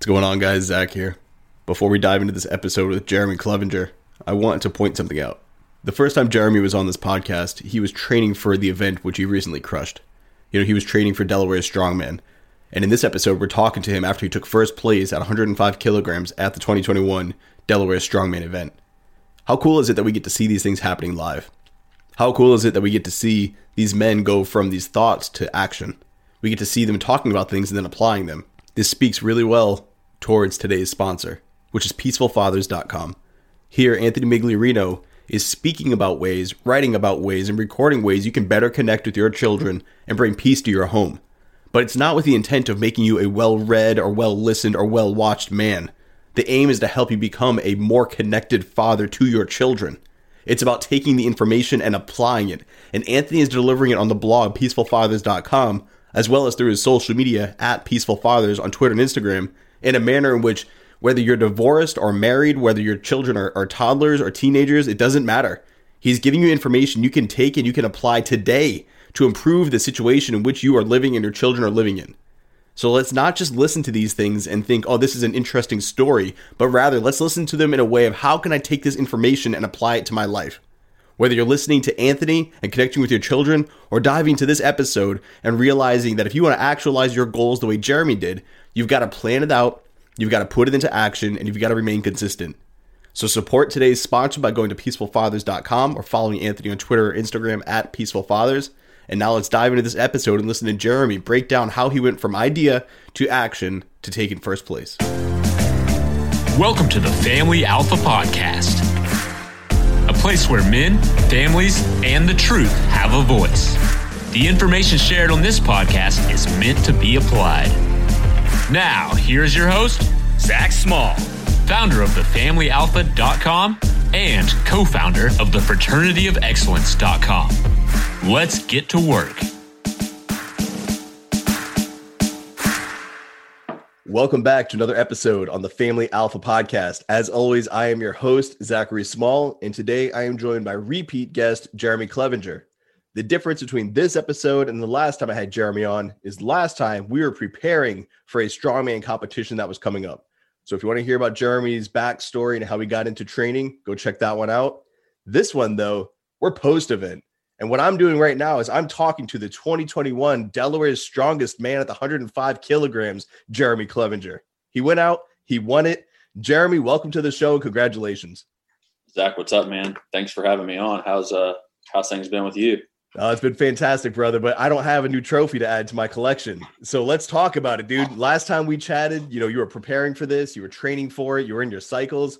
What's going on, guys? Zac here. Before we dive into this episode with Jeremy Clevenger, I want to point something out. The first time Jeremy was on this podcast, he was training for the event which he recently crushed. You know, he was training for Delaware Strongman. And in this episode, we're talking to him after he took first place at 105 kilograms at the 2021 Delaware Strongman event. How cool is it that we get to see these things happening live? How cool is it that we get to see these men go from these thoughts to action? We get to see them talking about things and then applying them. This speaks really well towards today's sponsor, which is peacefulfathers.com. Here, Anthony Migliorino is speaking about ways, writing about ways, and recording ways you can better connect with your children and bring peace to your home. But it's not with the intent of making you a well read or well listened or well watched man. The aim is to help you become a more connected father to your children. It's about taking the information and applying it. And Anthony is delivering it on the blog, peacefulfathers.com, as well as through his social media at peacefulfathers on Twitter and Instagram, in a manner in which whether you're divorced or married, whether your children are, are toddlers or teenagers, it doesn't matter. He's giving you information you can take and you can apply today to improve the situation in which you are living and your children are living in. So let's not just listen to these things and think, oh, this is an interesting story, but rather let's listen to them in a way of how can I take this information and apply it to my life. Whether you're listening to Anthony and connecting with your children, or diving to this episode and realizing that if you want to actualize your goals the way Jeremy did, you've got to plan it out, you've got to put it into action, and you've got to remain consistent. So support today's sponsor by going to peacefulfathers.com or following Anthony on Twitter or Instagram at peacefulfathers. And now let's dive into this episode and listen to Jeremy break down how he went from idea to action to taking first place. Welcome to the Family Alpha Podcast a place where men, families, and the truth have a voice. The information shared on this podcast is meant to be applied. Now, here's your host, Zac Small, founder of thefamilyalpha.com and co founder of the fraternityofexcellence.com. Let's get to work. Welcome back to another episode on the Family Alpha Podcast. As always, I am your host, Zachary Small, and today I am joined by repeat guest Jeremy Clevenger. The difference between this episode and the last time I had Jeremy on is last time we were preparing for a strongman competition that was coming up. So if you want to hear about Jeremy's backstory and how he got into training, go check that one out. This one, though, we're post event. And what I'm doing right now is I'm talking to the 2021 Delaware's strongest man at the 105 kilograms, Jeremy Clevenger. He went out, he won it. Jeremy, welcome to the show congratulations. Zac, what's up, man? Thanks for having me on. How's uh how's things been with you? Uh, it's been fantastic, brother, but I don't have a new trophy to add to my collection. So let's talk about it, dude. Last time we chatted, you know, you were preparing for this, you were training for it, you were in your cycles.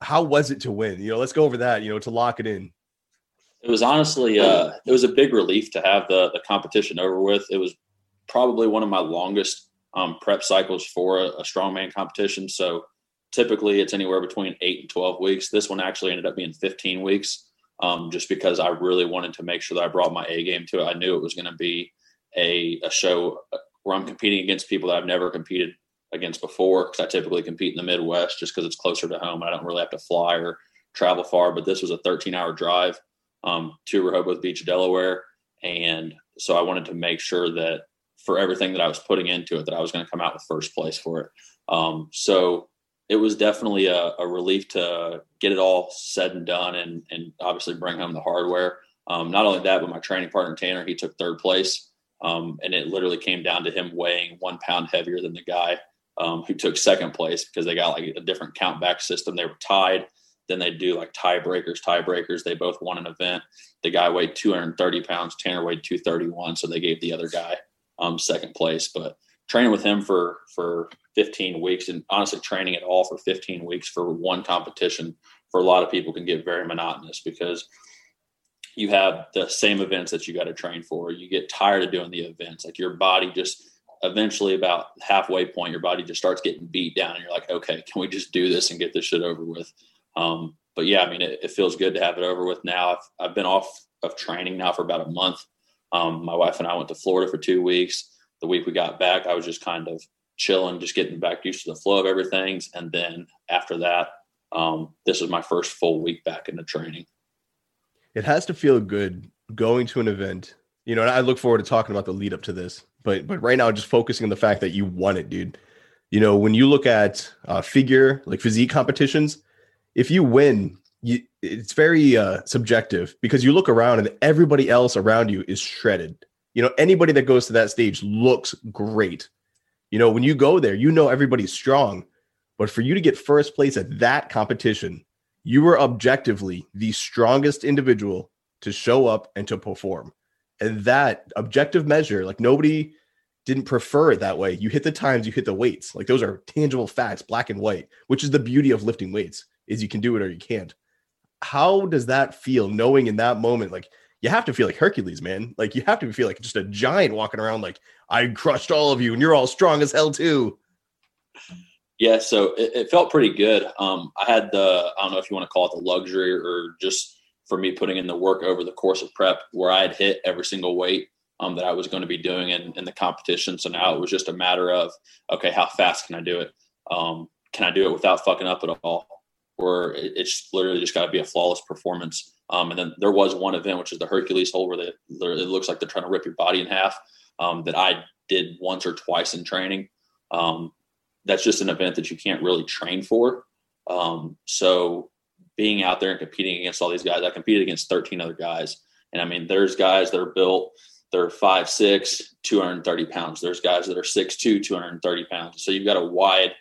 How was it to win? You know, let's go over that, you know, to lock it in. It was honestly uh, it was a big relief to have the the competition over with. It was probably one of my longest um, prep cycles for a, a strongman competition. So typically it's anywhere between eight and twelve weeks. This one actually ended up being fifteen weeks, um, just because I really wanted to make sure that I brought my A game to it. I knew it was going to be a a show where I'm competing against people that I've never competed against before because I typically compete in the Midwest just because it's closer to home I don't really have to fly or travel far. But this was a 13 hour drive um, to Rehoboth Beach, Delaware. And so I wanted to make sure that for everything that I was putting into it, that I was going to come out with first place for it. Um, so it was definitely a, a, relief to get it all said and done and, and obviously bring home the hardware. Um, not only that, but my training partner, Tanner, he took third place. Um, and it literally came down to him weighing one pound heavier than the guy um, who took second place because they got like a different count back system. They were tied then they do like tiebreakers, tiebreakers. They both won an event. The guy weighed 230 pounds. Tanner weighed 231. So they gave the other guy um, second place. But training with him for for 15 weeks and honestly training at all for 15 weeks for one competition for a lot of people can get very monotonous because you have the same events that you got to train for. You get tired of doing the events. Like your body just eventually about halfway point, your body just starts getting beat down and you're like, okay, can we just do this and get this shit over with? Um, but yeah, I mean, it, it, feels good to have it over with now. I've, I've been off of training now for about a month. Um, my wife and I went to Florida for two weeks. The week we got back, I was just kind of chilling, just getting back used to the flow of everything. And then after that, um, this was my first full week back into training. It has to feel good going to an event, you know. And I look forward to talking about the lead up to this, but but right now, just focusing on the fact that you won it, dude You know, when you look at uh, figure like physique competitions, if you win, you, it's very uh, subjective because you look around and everybody else around you is shredded. You know, anybody that goes to that stage looks great. You know, when you go there, you know everybody's strong. But for you to get first place at that competition, you were objectively the strongest individual to show up and to perform. And that objective measure, like nobody didn't prefer it that way. You hit the times, you hit the weights. Like those are tangible facts, black and white, which is the beauty of lifting weights is you can do it or you can't how does that feel knowing in that moment like you have to feel like hercules man. Like you have to feel like just a giant walking around like i crushed all of you and you're all strong as hell too. Yeah so it, it felt pretty good. Um i had the i don't know if you want to call it the luxury or just for me putting in the work over the course of prep where i had hit every single weight um, that i was going to be doing in, in the competition. So now it was just a matter of okay how fast can i do it? Um, can i do it without fucking up at all? Where it's literally just got to be a flawless performance. Um, and then there was one event, which is the Hercules hold, where they, it looks like they're trying to rip your body in half. Um, that I did once or twice in training. Um, that's just an event that you can't really train for. Um, so being out there and competing against all these guys, I competed against 13 other guys, and I mean, there's guys that are built. They're five six, 230 pounds. There's guys that are six two, 230 pounds. So you've got a wide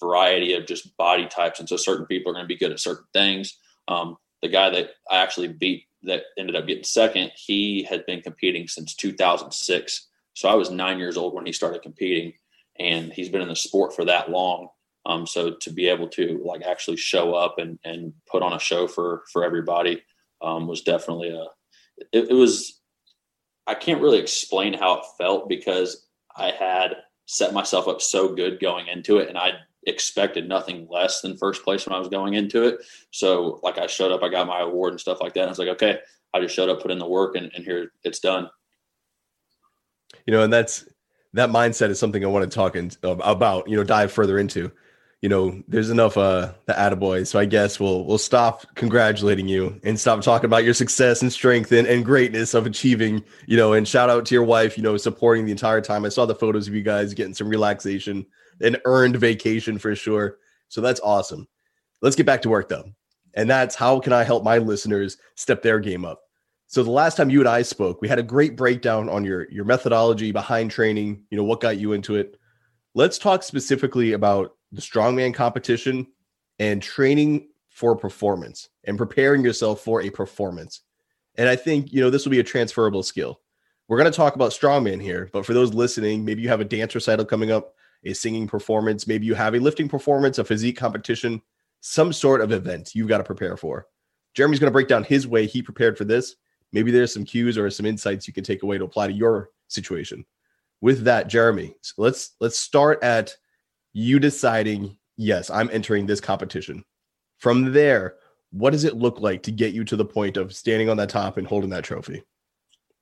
variety of just body types, and so certain people are going to be good at certain things. Um, the guy that I actually beat that ended up getting second, he had been competing since 2006. So I was nine years old when he started competing, and he's been in the sport for that long. Um, so to be able to like actually show up and and put on a show for for everybody um, was definitely a it, it was I can't really explain how it felt because I had set myself up so good going into it and I expected nothing less than first place when I was going into it. So like I showed up, I got my award and stuff like that. I was like, okay, I just showed up, put in the work and, and here it's done. You know, and that's, that mindset is something I want to talk in, about, you know, dive further into, you know, there's enough, uh, the attaboy. So I guess we'll, we'll stop congratulating you and stop talking about your success and strength and, and greatness of achieving, you know, and shout out to your wife, you know, supporting the entire time. I saw the photos of you guys getting some relaxation an earned vacation for sure. So that's awesome. Let's get back to work though. And that's how can I help my listeners step their game up? So the last time you and I spoke, we had a great breakdown on your your methodology behind training, you know, what got you into it. Let's talk specifically about the strongman competition and training for performance and preparing yourself for a performance. And I think, you know, this will be a transferable skill. We're going to talk about strongman here, but for those listening, maybe you have a dance recital coming up a singing performance, maybe you have a lifting performance, a physique competition, some sort of event you've got to prepare for. Jeremy's going to break down his way he prepared for this. Maybe there's some cues or some insights you can take away to apply to your situation. With that, Jeremy, so let's let's start at you deciding, yes, I'm entering this competition. From there, what does it look like to get you to the point of standing on that top and holding that trophy?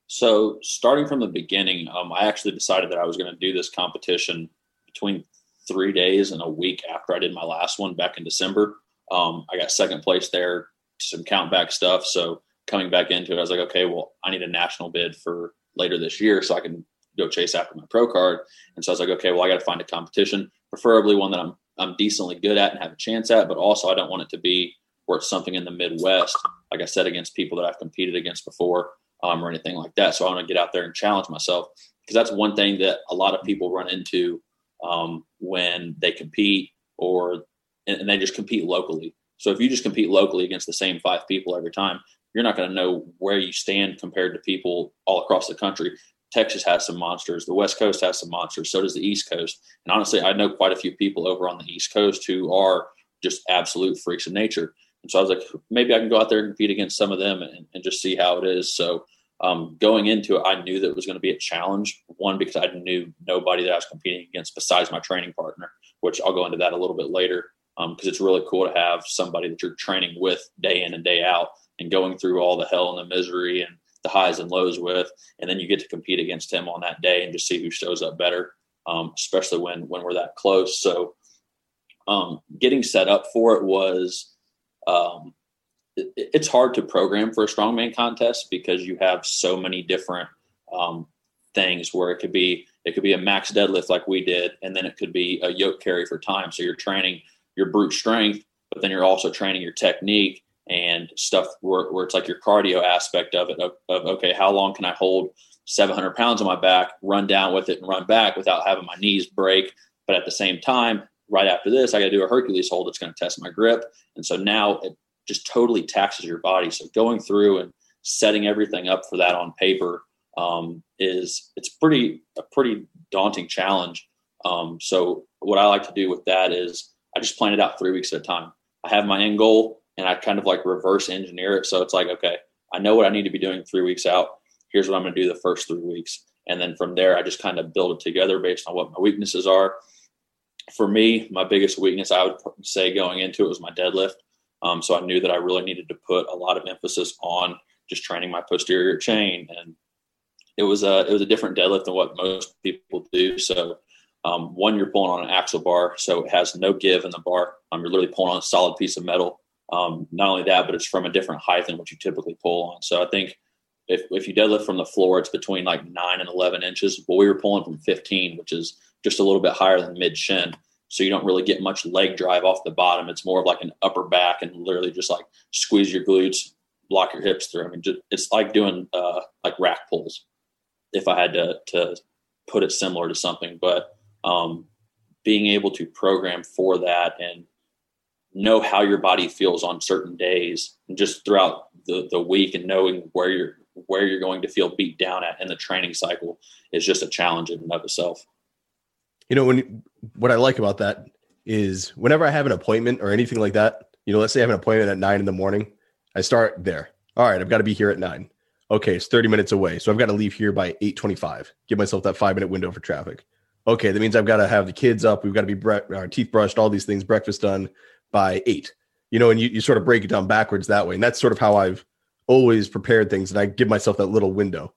So, starting from the beginning, um, I actually decided that I was going to do this competition between three days and a week after I did my last one back in December. Um, I got second place there, some count back stuff. So coming back into it, I was like, okay, well, I need a national bid for later this year so I can go chase after my pro card. And so I was like, okay, well, I got to find a competition, preferably one that I'm I'm decently good at and have a chance at, but also I don't want it to be where it's something in the Midwest, like I said, against people that I've competed against before um, or anything like that. So I want to get out there and challenge myself because that's one thing that a lot of people run into um, when they compete or and they just compete locally. So if you just compete locally against the same five people every time, you're not going to know where you stand compared to people all across the country. Texas has some monsters. The West Coast has some monsters. So does the East Coast. And honestly, I know quite a few people over on the East Coast who are just absolute freaks of nature. And so I was like, maybe I can go out there and compete against some of them and, and just see how it is. So um, going into it, I knew that it was going to be a challenge. One, because I knew nobody that I was competing against besides my training partner, which I'll go into that a little bit later. Because um, it's really cool to have somebody that you're training with day in and day out and going through all the hell and the misery and the highs and lows with. And then you get to compete against him on that day and just see who shows up better, um, especially when, when we're that close. So um, getting set up for it was um, it's hard to program for a strongman contest because you have so many different um, things where it could be It could be a max deadlift like we did, and then it could be a yoke carry for time. So you're training your brute strength, but then you're also training your technique and stuff where, where it's like your cardio aspect of it of, of okay, how long can I hold 700 pounds on my back, run down with it and run back without having my knees break. But at the same time, right after this, I got to do a Hercules hold that's going to test my grip. And so now it just totally taxes your body. So going through and setting everything up for that on paper um, is it's pretty a pretty daunting challenge. Um, so what I like to do with that is I just plan it out three weeks at a time. I have my end goal and I kind of like reverse engineer it. So it's like, okay, I know what I need to be doing three weeks out. Here's what I'm going to do the first three weeks. And then from there, I just kind of build it together based on what my weaknesses are. For me, my biggest weakness, I would say going into it was my deadlift. Um, so I knew that I really needed to put a lot of emphasis on just training my posterior chain. And it was a, it was a different deadlift than what most people do. So um, one, you're pulling on an axle bar, so it has no give in the bar. Um, you're literally pulling on a solid piece of metal. Um, not only that, but it's from a different height than what you typically pull on. So I think if, if you deadlift from the floor, it's between like nine and 11 inches. But we were pulling from 15, which is just a little bit higher than mid shin. So you don't really get much leg drive off the bottom. It's more of like an upper back and literally just like squeeze your glutes, block your hips through. I mean, just, it's like doing uh, like rack pulls. If I had to to put it similar to something, but um, being able to program for that and know how your body feels on certain days and just throughout the, the week and knowing where you're where you're going to feel beat down at in the training cycle is just a challenge in and of itself. You know, when what I like about that is whenever I have an appointment or anything like that, you know, let's say I have an appointment at nine in the morning, I start there. All right, I've got to be here at nine. Okay, it's 30 minutes away. So I've got to leave here by 825. Give myself that five minute window for traffic. Okay, that means I've got to have the kids up. We've got to be bre- our teeth brushed, all these things, breakfast done by eight. You know, and you, you sort of break it down backwards that way. And that's sort of how I've always prepared things and I give myself that little window.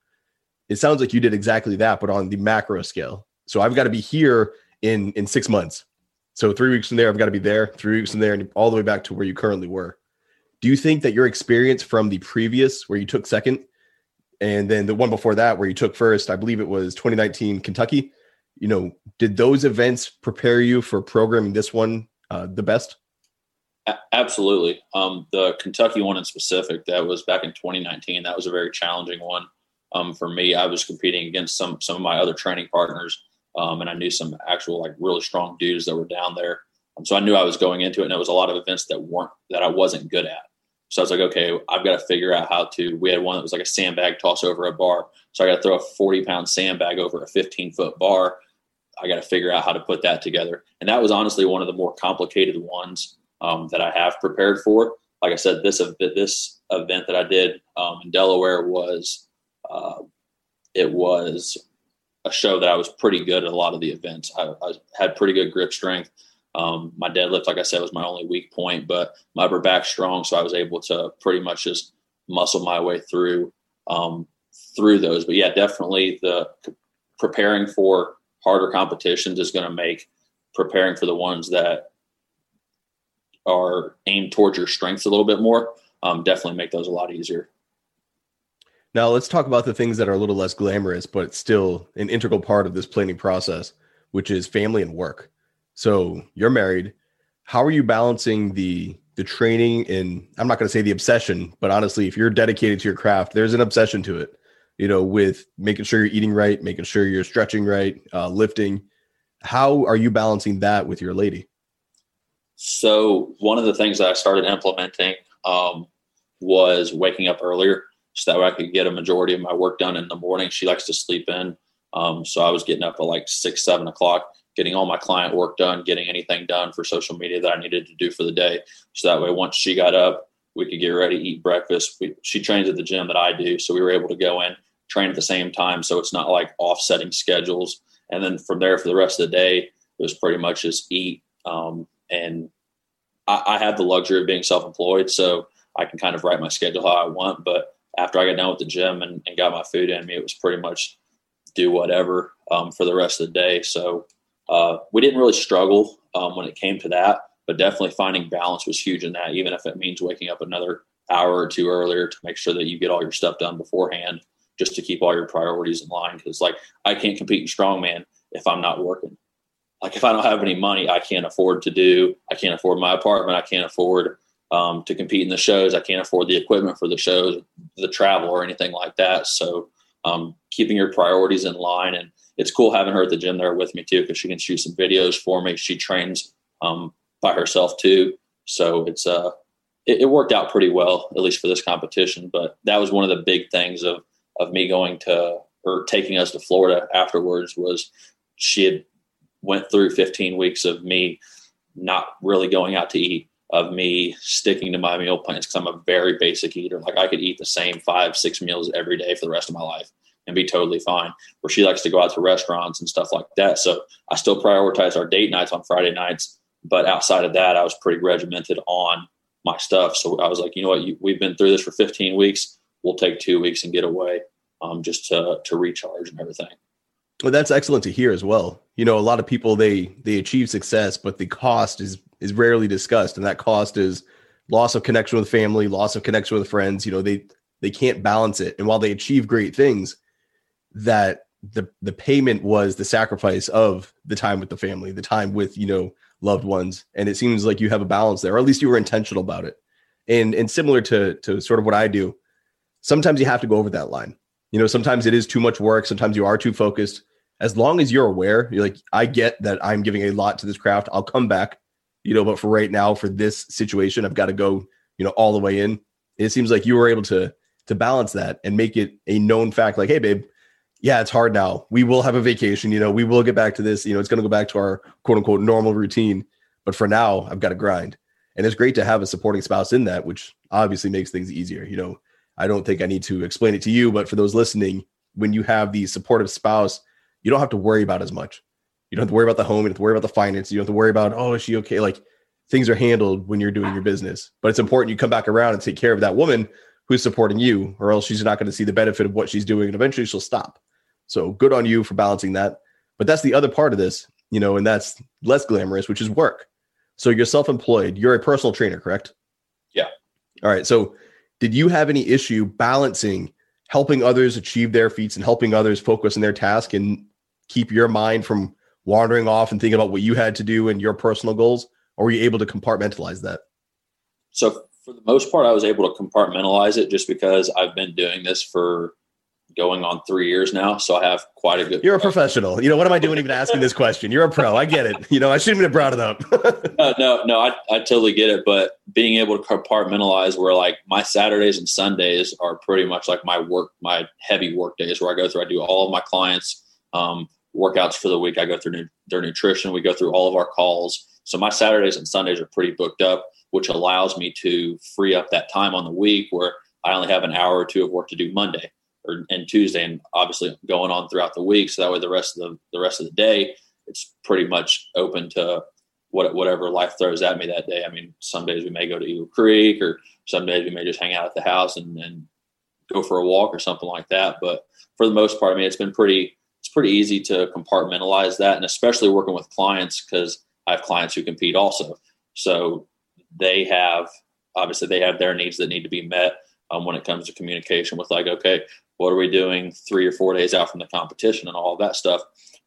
It sounds like you did exactly that, but on the macro scale. So I've got to be here in in six months. So three weeks from there, I've got to be there. Three weeks from there, and all the way back to where you currently were. Do you think that your experience from the previous, where you took second, and then the one before that, where you took first, I believe it was 2019 Kentucky. You know, did those events prepare you for programming this one uh, the best? Absolutely. Um, the Kentucky one in specific, that was back in 2019. That was a very challenging one um, for me. I was competing against some some of my other training partners, um, and I knew some actual like really strong dudes that were down there. Um, so I knew I was going into it, and it was a lot of events that weren't that I wasn't good at. So I was like, okay, I've got to figure out how to. We had one that was like a sandbag toss over a bar, so I got to throw a 40 pound sandbag over a 15 foot bar. I got to figure out how to put that together, and that was honestly one of the more complicated ones um, that I have prepared for. Like I said, this this event that I did um, in Delaware was uh, it was a show that I was pretty good at a lot of the events. I, I had pretty good grip strength. Um, my deadlift, like I said, was my only weak point, but my upper back strong, so I was able to pretty much just muscle my way through um, through those. But yeah, definitely the preparing for harder competitions is going to make preparing for the ones that are aimed towards your strengths a little bit more, um, definitely make those a lot easier. Now let's talk about the things that are a little less glamorous, but still an integral part of this planning process, which is family and work. So you're married. How are you balancing the the training and I'm not going to say the obsession, but honestly, if you're dedicated to your craft, there's an obsession to it. You know, with making sure you're eating right, making sure you're stretching right, uh, lifting. How are you balancing that with your lady? So one of the things that I started implementing um, was waking up earlier so that way I could get a majority of my work done in the morning. She likes to sleep in. Um, so I was getting up at like six, seven o'clock, getting all my client work done, getting anything done for social media that I needed to do for the day. So that way, once she got up, we could get ready, eat breakfast. We, she trains at the gym that I do. So we were able to go in, train at the same time. So it's not like offsetting schedules. And then from there, for the rest of the day, it was pretty much just eat, um, and I, I have the luxury of being self-employed, so I can kind of write my schedule how I want. But after I got done with the gym and, and got my food in me, it was pretty much do whatever um, for the rest of the day. So uh, we didn't really struggle um, when it came to that, but definitely finding balance was huge in that. Even if it means waking up another hour or two earlier to make sure that you get all your stuff done beforehand, just to keep all your priorities in line. Because like I can't compete in strongman if I'm not working. Like if I don't have any money, I can't afford to do. I can't afford my apartment. I can't afford um, to compete in the shows. I can't afford the equipment for the shows, the travel, or anything like that. So um, keeping your priorities in line, and it's cool having her at the gym there with me too because she can shoot some videos for me. She trains um, by herself too, so it's uh, it, it worked out pretty well at least for this competition. But that was one of the big things of of me going to or taking us to Florida afterwards was she had went through 15 weeks of me not really going out to eat of me sticking to my meal plans because I'm a very basic eater. Like I could eat the same five, six meals every day for the rest of my life and be totally fine. Where she likes to go out to restaurants and stuff like that. So I still prioritize our date nights on Friday nights. But outside of that, I was pretty regimented on my stuff. So I was like, you know what, you, we've been through this for 15 weeks. We'll take two weeks and get away um, just to, to recharge and everything. Well, that's excellent to hear as well. You know, a lot of people they they achieve success, but the cost is is rarely discussed, and that cost is loss of connection with family, loss of connection with friends. You know, they they can't balance it, and while they achieve great things, that the the payment was the sacrifice of the time with the family, the time with you know loved ones, and it seems like you have a balance there, or at least you were intentional about it. And and similar to to sort of what I do, sometimes you have to go over that line. You know, sometimes it is too much work. Sometimes you are too focused as long as you're aware, you're like, I get that I'm giving a lot to this craft. I'll come back, you know, but for right now, for this situation, I've got to go, you know, all the way in. It seems like you were able to to balance that and make it a known fact, like, hey, babe, yeah, it's hard now. We will have a vacation, you know, we will get back to this, you know, it's gonna go back to our quote unquote normal routine. But for now, I've got to grind. And it's great to have a supporting spouse in that, which obviously makes things easier. You know, I don't think I need to explain it to you, but for those listening, when you have the supportive spouse you don't have to worry about as much. You don't have to worry about the home. You don't have to worry about the finance. You don't have to worry about, oh, is she okay? Like things are handled when you're doing your business. But it's important you come back around and take care of that woman who's supporting you, or else she's not going to see the benefit of what she's doing. And eventually she'll stop. So good on you for balancing that. But that's the other part of this, you know, and that's less glamorous, which is work. So you're self employed. You're a personal trainer, correct? Yeah. All right. So did you have any issue balancing helping others achieve their feats and helping others focus on their task and keep your mind from wandering off and thinking about what you had to do and your personal goals? Or were you able to compartmentalize that? So, for the most part, I was able to compartmentalize it just because I've been doing this for going on three years now. So I have quite a good. You're a professional. You know, what am I doing even asking this question? You're a pro. I get it. You know, I shouldn't have brought it up. no, no, no I, I totally get it. But being able to compartmentalize where like my Saturdays and Sundays are pretty much like my work, my heavy work days where I go through, I do all of my clients, um, workouts for the week. I go through their nutrition. We go through all of our calls. So my Saturdays and Sundays are pretty booked up, which allows me to free up that time on the week where I only have an hour or two of work to do Monday or and Tuesday, and obviously going on throughout the week. So that way, the rest of the the rest of the day, it's pretty much open to what whatever life throws at me that day. I mean, some days we may go to Eagle Creek, or some days we may just hang out at the house and, and go for a walk or something like that. But for the most part, I mean, it's been pretty it's pretty easy to compartmentalize that, and especially working with clients because I have clients who compete also. So they have obviously they have their needs that need to be met um, when it comes to communication with like, okay, what are we doing three or four days out from the competition and all that stuff.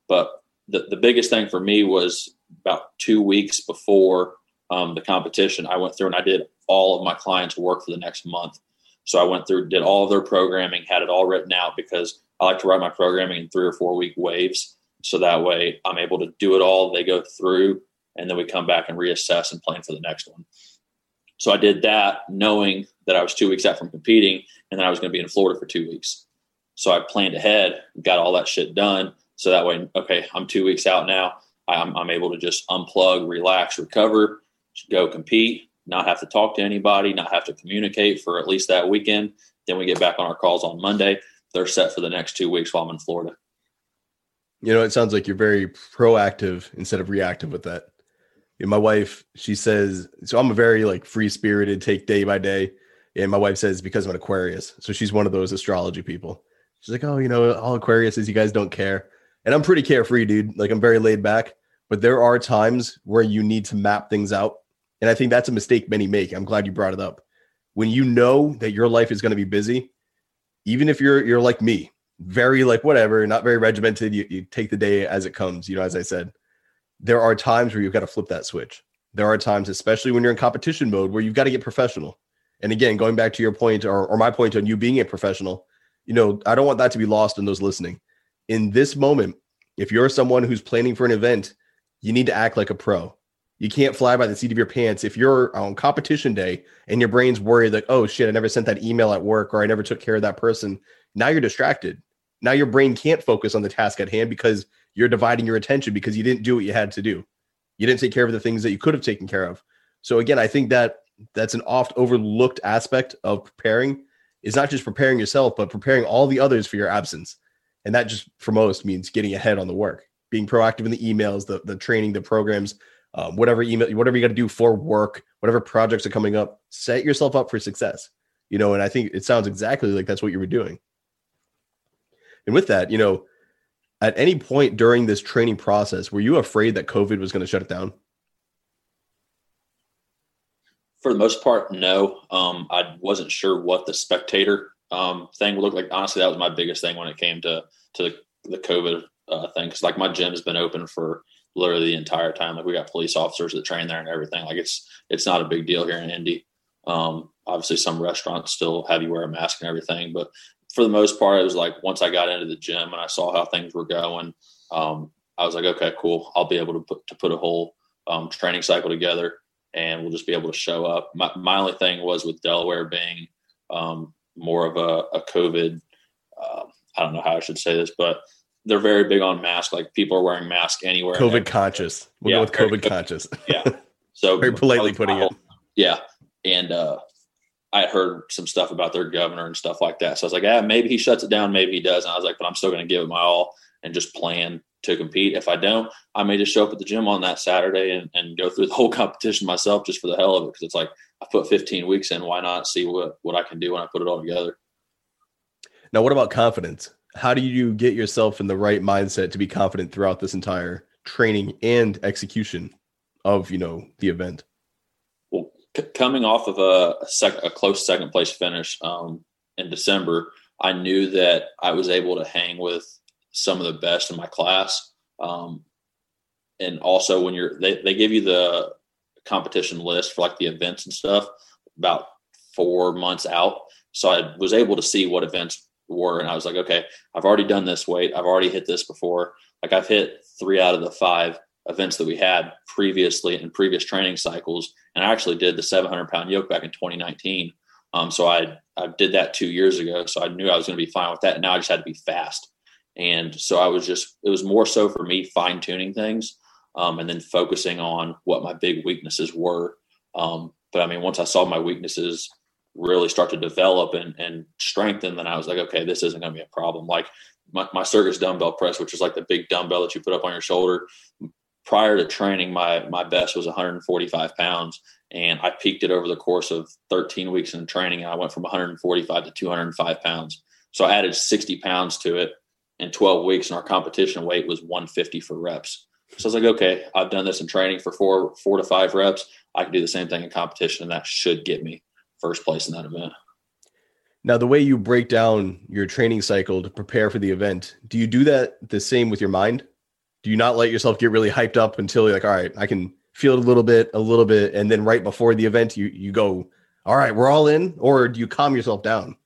But the, the biggest thing for me was about two weeks before um, the competition, I went through and I did all of my clients' work for the next month. So I went through, did all of their programming, had it all written out because I like to write my programming in three or four week waves. So that way I'm able to do it all. They go through and then we come back and reassess and plan for the next one. So I did that knowing that I was two weeks out from competing and then I was going to be in Florida for two weeks. So I planned ahead, got all that shit done. So that way, okay, I'm two weeks out now. I'm, I'm able to just unplug, relax, recover, go compete, not have to talk to anybody, not have to communicate for at least that weekend. Then we get back on our calls on Monday. They're set for the next two weeks while I'm in Florida. You know, it sounds like you're very proactive instead of reactive with that my wife, she says, so I'm a very like free spirited, take day by day. And my wife says because I'm an Aquarius. So she's one of those astrology people. She's like, oh, you know, all Aquarius is you guys don't care. And I'm pretty carefree, dude. Like I'm very laid back. But there are times where you need to map things out. And I think that's a mistake many make. I'm glad you brought it up. When you know that your life is going to be busy, even if you're you're like me, very like whatever, not very regimented, you, you take the day as it comes, you know, as I said. There are times where you've got to flip that switch. There are times, especially when you're in competition mode, where you've got to get professional. And again, going back to your point or, or my point on you being a professional, you know, I don't want that to be lost in those listening. In this moment, if you're someone who's planning for an event, you need to act like a pro. You can't fly by the seat of your pants. If you're on competition day and your brain's worried, like, oh shit, I never sent that email at work or I never took care of that person, now you're distracted. Now your brain can't focus on the task at hand because you're dividing your attention because you didn't do what you had to do. You didn't take care of the things that you could have taken care of. So again, I think that that's an oft overlooked aspect of preparing is not just preparing yourself, but preparing all the others for your absence. And that just for most means getting ahead on the work, being proactive in the emails, the, the training, the programs, um, whatever email, whatever you got to do for work, whatever projects are coming up, set yourself up for success. You know, and I think it sounds exactly like that's what you were doing. And with that, you know, at any point during this training process, were you afraid that COVID was going to shut it down? For the most part, no. Um, I wasn't sure what the spectator um, thing would look like. Honestly, that was my biggest thing when it came to to the, COVID uh, thing. Because like my gym has been open for literally the entire time. Like we got police officers that train there and everything. Like it's it's not a big deal here in Indy. Um, obviously, some restaurants still have you wear a mask and everything, but for the most part, it was like once I got into the gym and I saw how things were going, um, I was like, okay, cool. I'll be able to put to put a whole um, training cycle together, and we'll just be able to show up. My, my only thing was with Delaware being um, more of a, a COVID. Uh, I don't know how I should say this, but they're very big on masks. Like people are wearing masks anywhere. COVID conscious. We'll yeah, go with COVID very, conscious. Yeah. So very politely putting it. Yeah. And uh, I heard some stuff about their governor and stuff like that. So I was like, yeah, maybe he shuts it down, maybe he does. And I was like, but I'm still going to give it my all and just plan to compete. If I don't, I may just show up at the gym on that Saturday and, and go through the whole competition myself just for the hell of it. Because it's like I put 15 weeks in. Why not see what what I can do when I put it all together? Now, what about confidence? How do you get yourself in the right mindset to be confident throughout this entire training and execution of you know the event? Well c- coming off of a, sec- a, close second place finish um, in december i knew that i was able to hang with some of the best in my class um, and also when you're they, they give you the competition list for like the events and stuff about four months out so i was able to see what events were. And I was like, okay, I've already done this weight. I've already hit this before. Like I've hit three out of the five events that we had previously in previous training cycles. And I actually did the 700 pound yoke back in 2019. Um, so I, I did that two years ago. So I knew I was going to be fine with that. Now I just had to be fast. And so I was just, it was more so for me fine tuning things um, and then focusing on what my big weaknesses were. Um, but I mean, once I saw my weaknesses really start to develop and, and strengthen, then I was like, okay, this isn't going to be a problem. Like my, my circus dumbbell press, which is like the big dumbbell that you put up on your shoulder. Prior to training, my my best was 145 pounds, and I peaked it over the course of 13 weeks in training. And I went from 145 to 205 pounds. So I added 60 pounds to it in 12 weeks, and our competition weight was 150 for reps. So I was like, okay, I've done this in training for four four to five reps. I can do the same thing in competition, and that should get me first place in that event. Now, the way you break down your training cycle to prepare for the event, do you do that the same with your mind? Do you not let yourself get really hyped up until you're like, all right, I can feel it a little bit, a little bit, and then right before the event, you you go, all right, we're all in, or do you calm yourself down?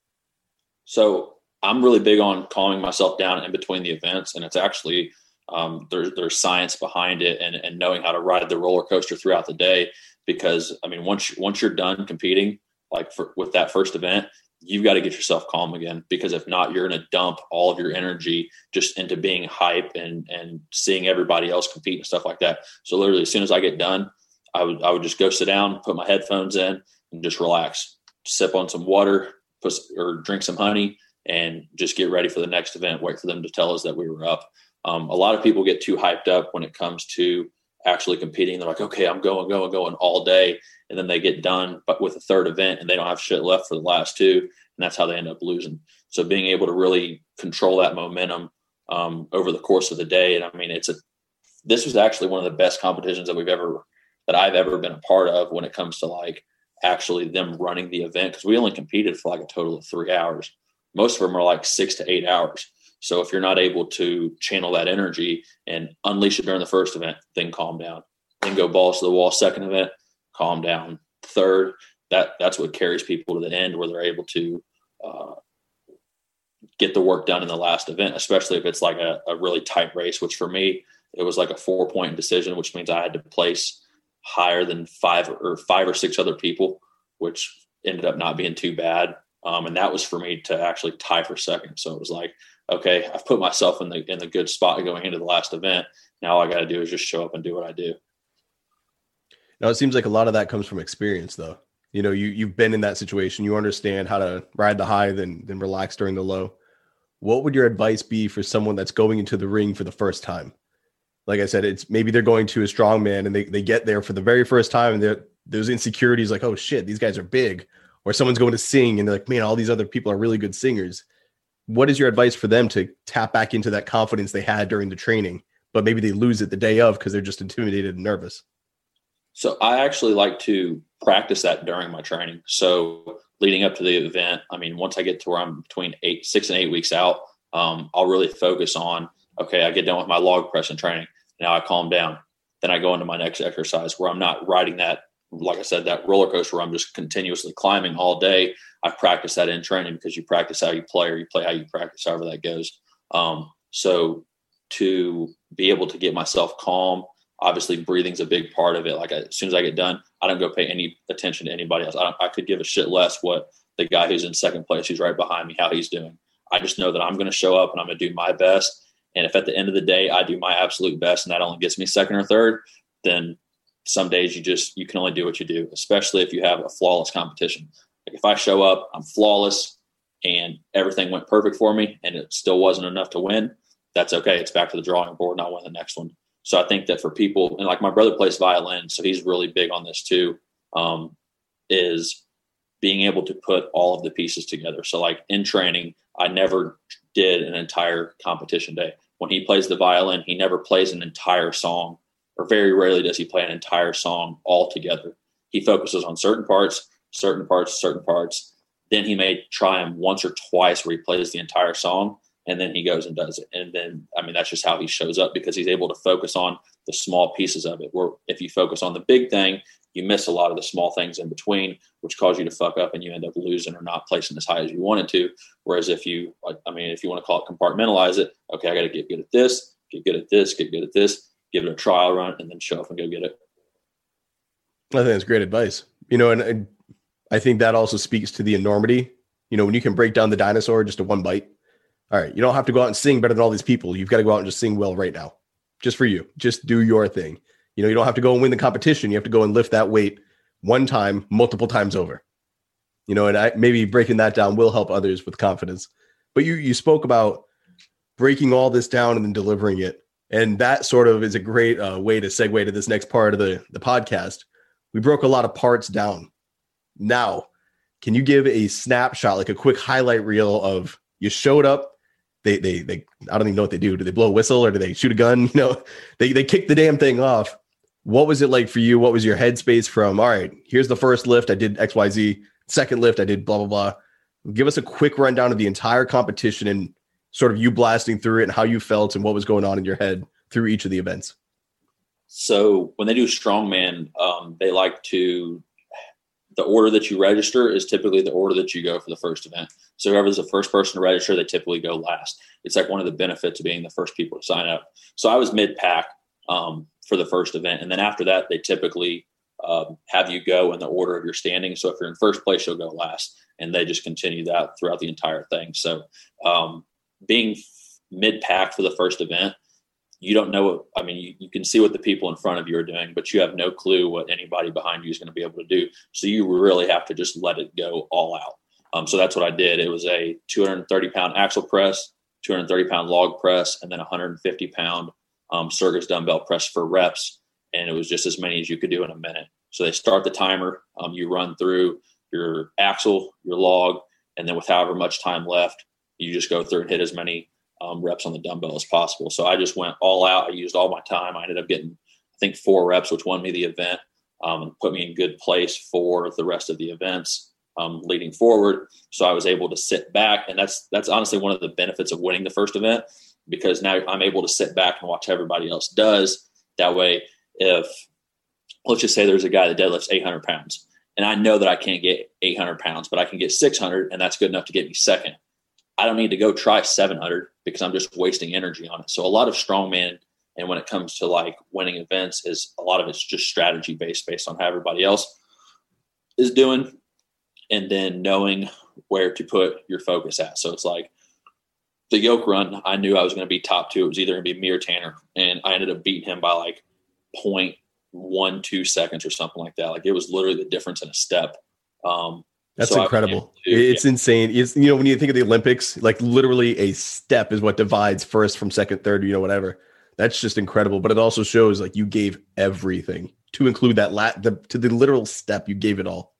So I'm really big on calming myself down in between the events, and it's actually um, there's there's science behind it, and and knowing how to ride the roller coaster throughout the day. Because I mean, once once you're done competing, like for, with that first event, you've got to get yourself calm again because if not, you're going to dump all of your energy just into being hype and and seeing everybody else compete and stuff like that. So literally, as soon as I get done, I would I would just go sit down, put my headphones in, and just relax, sip on some water, put or drink some honey, and just get ready for the next event. Wait for them to tell us that we were up. Um, a lot of people get too hyped up when it comes to actually competing. They're like, okay, I'm going, going, going all day. And then they get done but with a third event and they don't have shit left for the last two. And that's how they end up losing. So being able to really control that momentum um, over the course of the day. And I mean, it's a, this was actually one of the best competitions that we've ever, that I've ever been a part of when it comes to like actually them running the event. Cause we only competed for like a total of three hours. most of them are like six to eight hours. So if you're not able to channel that energy and unleash it during the first event, then calm down. Then go balls to the wall. Second event, calm down. Third, that that's what carries people to the end where they're able to uh, get the work done in the last event, especially if it's like a, a really tight race. Which for me, it was like a four point decision, which means I had to place higher than five or five or six other people, which ended up not being too bad. Um, and that was for me to actually tie for second. So it was like, okay, I've put myself in the in the good spot going into the last event. Now all I got to do is just show up and do what I do. Now it seems like a lot of that comes from experience, though. You know, you you've been in that situation. You understand how to ride the high, then then relax during the low. What would your advice be for someone that's going into the ring for the first time? Like I said, it's maybe they're going to a strong man and they, they get there for the very first time and those insecurities like, oh shit, these guys are big. Or someone's going to sing and they're like, man, all these other people are really good singers what is your advice for them to tap back into that confidence they had during the training, but maybe they lose it the day of because they're just intimidated and nervous? So I actually like to practice that during my training. So leading up to the event, I mean, once I get to where I'm between eight, six and eight weeks out, um, I'll really focus on, okay, I get done with my log press and training. Now I calm down. Then I go into my next exercise where I'm not riding that, like I said, that roller coaster where I'm just continuously climbing all day. I practice that in training because you practice how you play or you play how you practice, however that goes. Um, so to be able to get myself calm, obviously breathing's a big part of it. Like I, as soon as I get done, I don't go pay any attention to anybody else. I, I could give a shit less what the guy who's in second place, who's right behind me, how he's doing. I just know that I'm going to show up and I'm going to do my best. And if at the end of the day I do my absolute best and that only gets me second or third, then some days you just you can only do what you do, especially if you have a flawless competition. Like if I show up, I'm flawless and everything went perfect for me and it still wasn't enough to win, that's okay. It's back to the drawing board and I'll win the next one. So I think that for people, and like my brother plays violin, so he's really big on this too, um, is being able to put all of the pieces together. So like in training, I never did an entire competition day. When he plays the violin, he never plays an entire song, or very rarely does he play an entire song all together. He focuses on certain parts certain parts, certain parts. Then he may try him once or twice where he plays the entire song and then he goes and does it. And then, I mean, that's just how he shows up because he's able to focus on the small pieces of it. Where if you focus on the big thing, you miss a lot of the small things in between, which cause you to fuck up and you end up losing or not placing as high as you wanted to. Whereas if you, I mean, if you want to call it compartmentalize it, okay, I got to get good at this, get good at this, get good at this, give it a trial run, and then show up and go get it. I think that's great advice. You know, and I think that also speaks to the enormity. You know, when you can break down the dinosaur just to one bite. All right, you don't have to go out and sing better than all these people. You've got to go out and just sing well right now, just for you. Just do your thing. You know, you don't have to go and win the competition. You have to go and lift that weight one time, multiple times over. You know, and I, maybe breaking that down will help others with confidence. But you you spoke about breaking all this down and then delivering it, and that sort of is a great uh, way to segue to this next part of the the podcast. We broke a lot of parts down now, can you give a snapshot, like a quick highlight reel of you showed up? They, they, they, I don't even know what they do. Do they blow a whistle or do they shoot a gun? You know, they, they kick the damn thing off. What was it like for you? What was your headspace from? All right, here's the first lift. I did X, Y, Z. Second lift, I did blah, blah, blah. Give us a quick rundown of the entire competition and sort of you blasting through it and how you felt and what was going on in your head through each of the events. So when they do strongman, um, they like to the order that you register is typically the order that you go for the first event. So whoever's the first person to register, they typically go last. It's like one of the benefits of being the first people to sign up. So I was mid pack um, for the first event, and then after that, they typically um, have you go in the order of your standing. So if you're in first place, you'll go last, and they just continue that throughout the entire thing. So um, being mid pack for the first event you don't know what i mean you, you, can see what the people in front of you are doing but you have no clue what anybody behind you is going to be able to do. So you really have to just let it go all out. Um, so that's what i did. It was a 230 pound axle press 230 pound log press and then 150 pound um, circus dumbbell press for reps. And it was just as many as you could do in a minute. So they start the timer um, you run through your axle your log and then with however much time left you just go through and hit as many um, reps on the dumbbell as possible. So I just went all out. I used all my time. I ended up getting, I think, four reps, which won me the event um, and put me in good place for the rest of the events. um, leading forward. So I was able to sit back, and that's that's honestly one of the benefits of winning the first event because now I'm able to sit back and watch everybody else does. That way, if let's just say there's a guy that deadlifts 800 pounds, and I know that I can't get 800 pounds, but I can get 600, and that's good enough to get me second. I don't need to go try 700 because I'm just wasting energy on it. So a lot of strongman, and when it comes to like winning events, is a lot of it's just strategy based, based on how everybody else is doing, and then knowing where to put your focus at. So it's like the yoke run. I knew I was going to be top two. It was either going to be me or Tanner, and I ended up beating him by like point one two seconds or something like that. Like it was literally the difference in a step. Um, that's so incredible. To, it's yeah. insane. It's you know when you think of the Olympics, like literally a step is what divides first from second, third, you know whatever. That's just incredible. But it also shows like you gave everything to include that lat the to the literal step. You gave it all.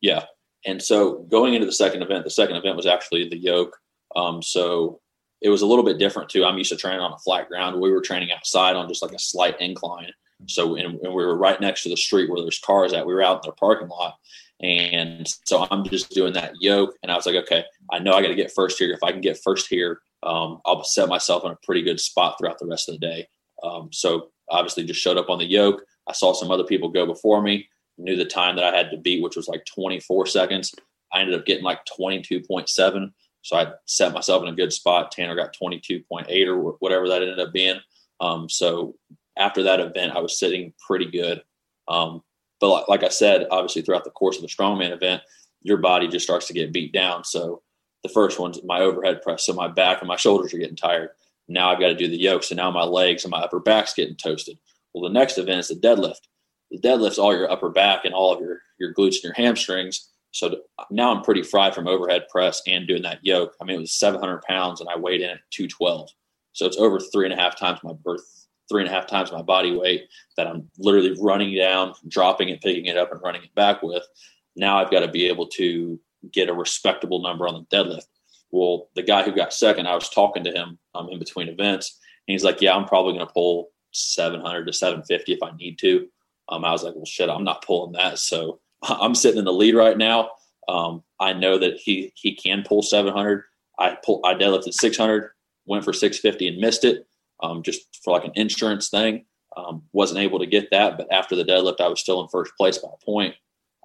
Yeah, and so going into the second event, the second event was actually the yoke. Um, so it was a little bit different too. I'm used to training on a flat ground. We were training outside on just like a slight incline. So and, and we were right next to the street where there's cars at. We were out in their parking lot. And so I'm just doing that yoke. And I was like, okay, I know I got to get first here. If I can get first here, um, I'll set myself in a pretty good spot throughout the rest of the day. Um, so obviously just showed up on the yoke. I saw some other people go before me, knew the time that I had to beat, which was like 24 seconds. I ended up getting like 22.7. So I set myself in a good spot. Tanner got 22.8 or whatever that ended up being. Um, so after that event, I was sitting pretty good. Um, but like, like I said, obviously throughout the course of the strongman event, your body just starts to get beat down. So the first one's my overhead press. So my back and my shoulders are getting tired. Now I've got to do the yoke. So now my legs and my upper back's getting toasted. Well, the next event is the deadlift. The deadlift's all your upper back and all of your, your glutes and your hamstrings. So now I'm pretty fried from overhead press and doing that yoke. I mean, it was 700 pounds and I weighed in at 212. So it's over three and a half times my birth three and a half times my body weight that I'm literally running down, dropping it, picking it up, and running it back with. Now I've got to be able to get a respectable number on the deadlift. Well, the guy who got second, I was talking to him um, in between events, and he's like, "Yeah, I'm probably going to pull 700 to 750 if I need to." Um, I was like, "Well, shit, I'm not pulling that." So I'm sitting in the lead right now. Um, I know that he he can pull 700. I pull I deadlifted 600, went for 650 and missed it um, just for like an insurance thing. Um, wasn't able to get that, but after the deadlift, I was still in first place by a point.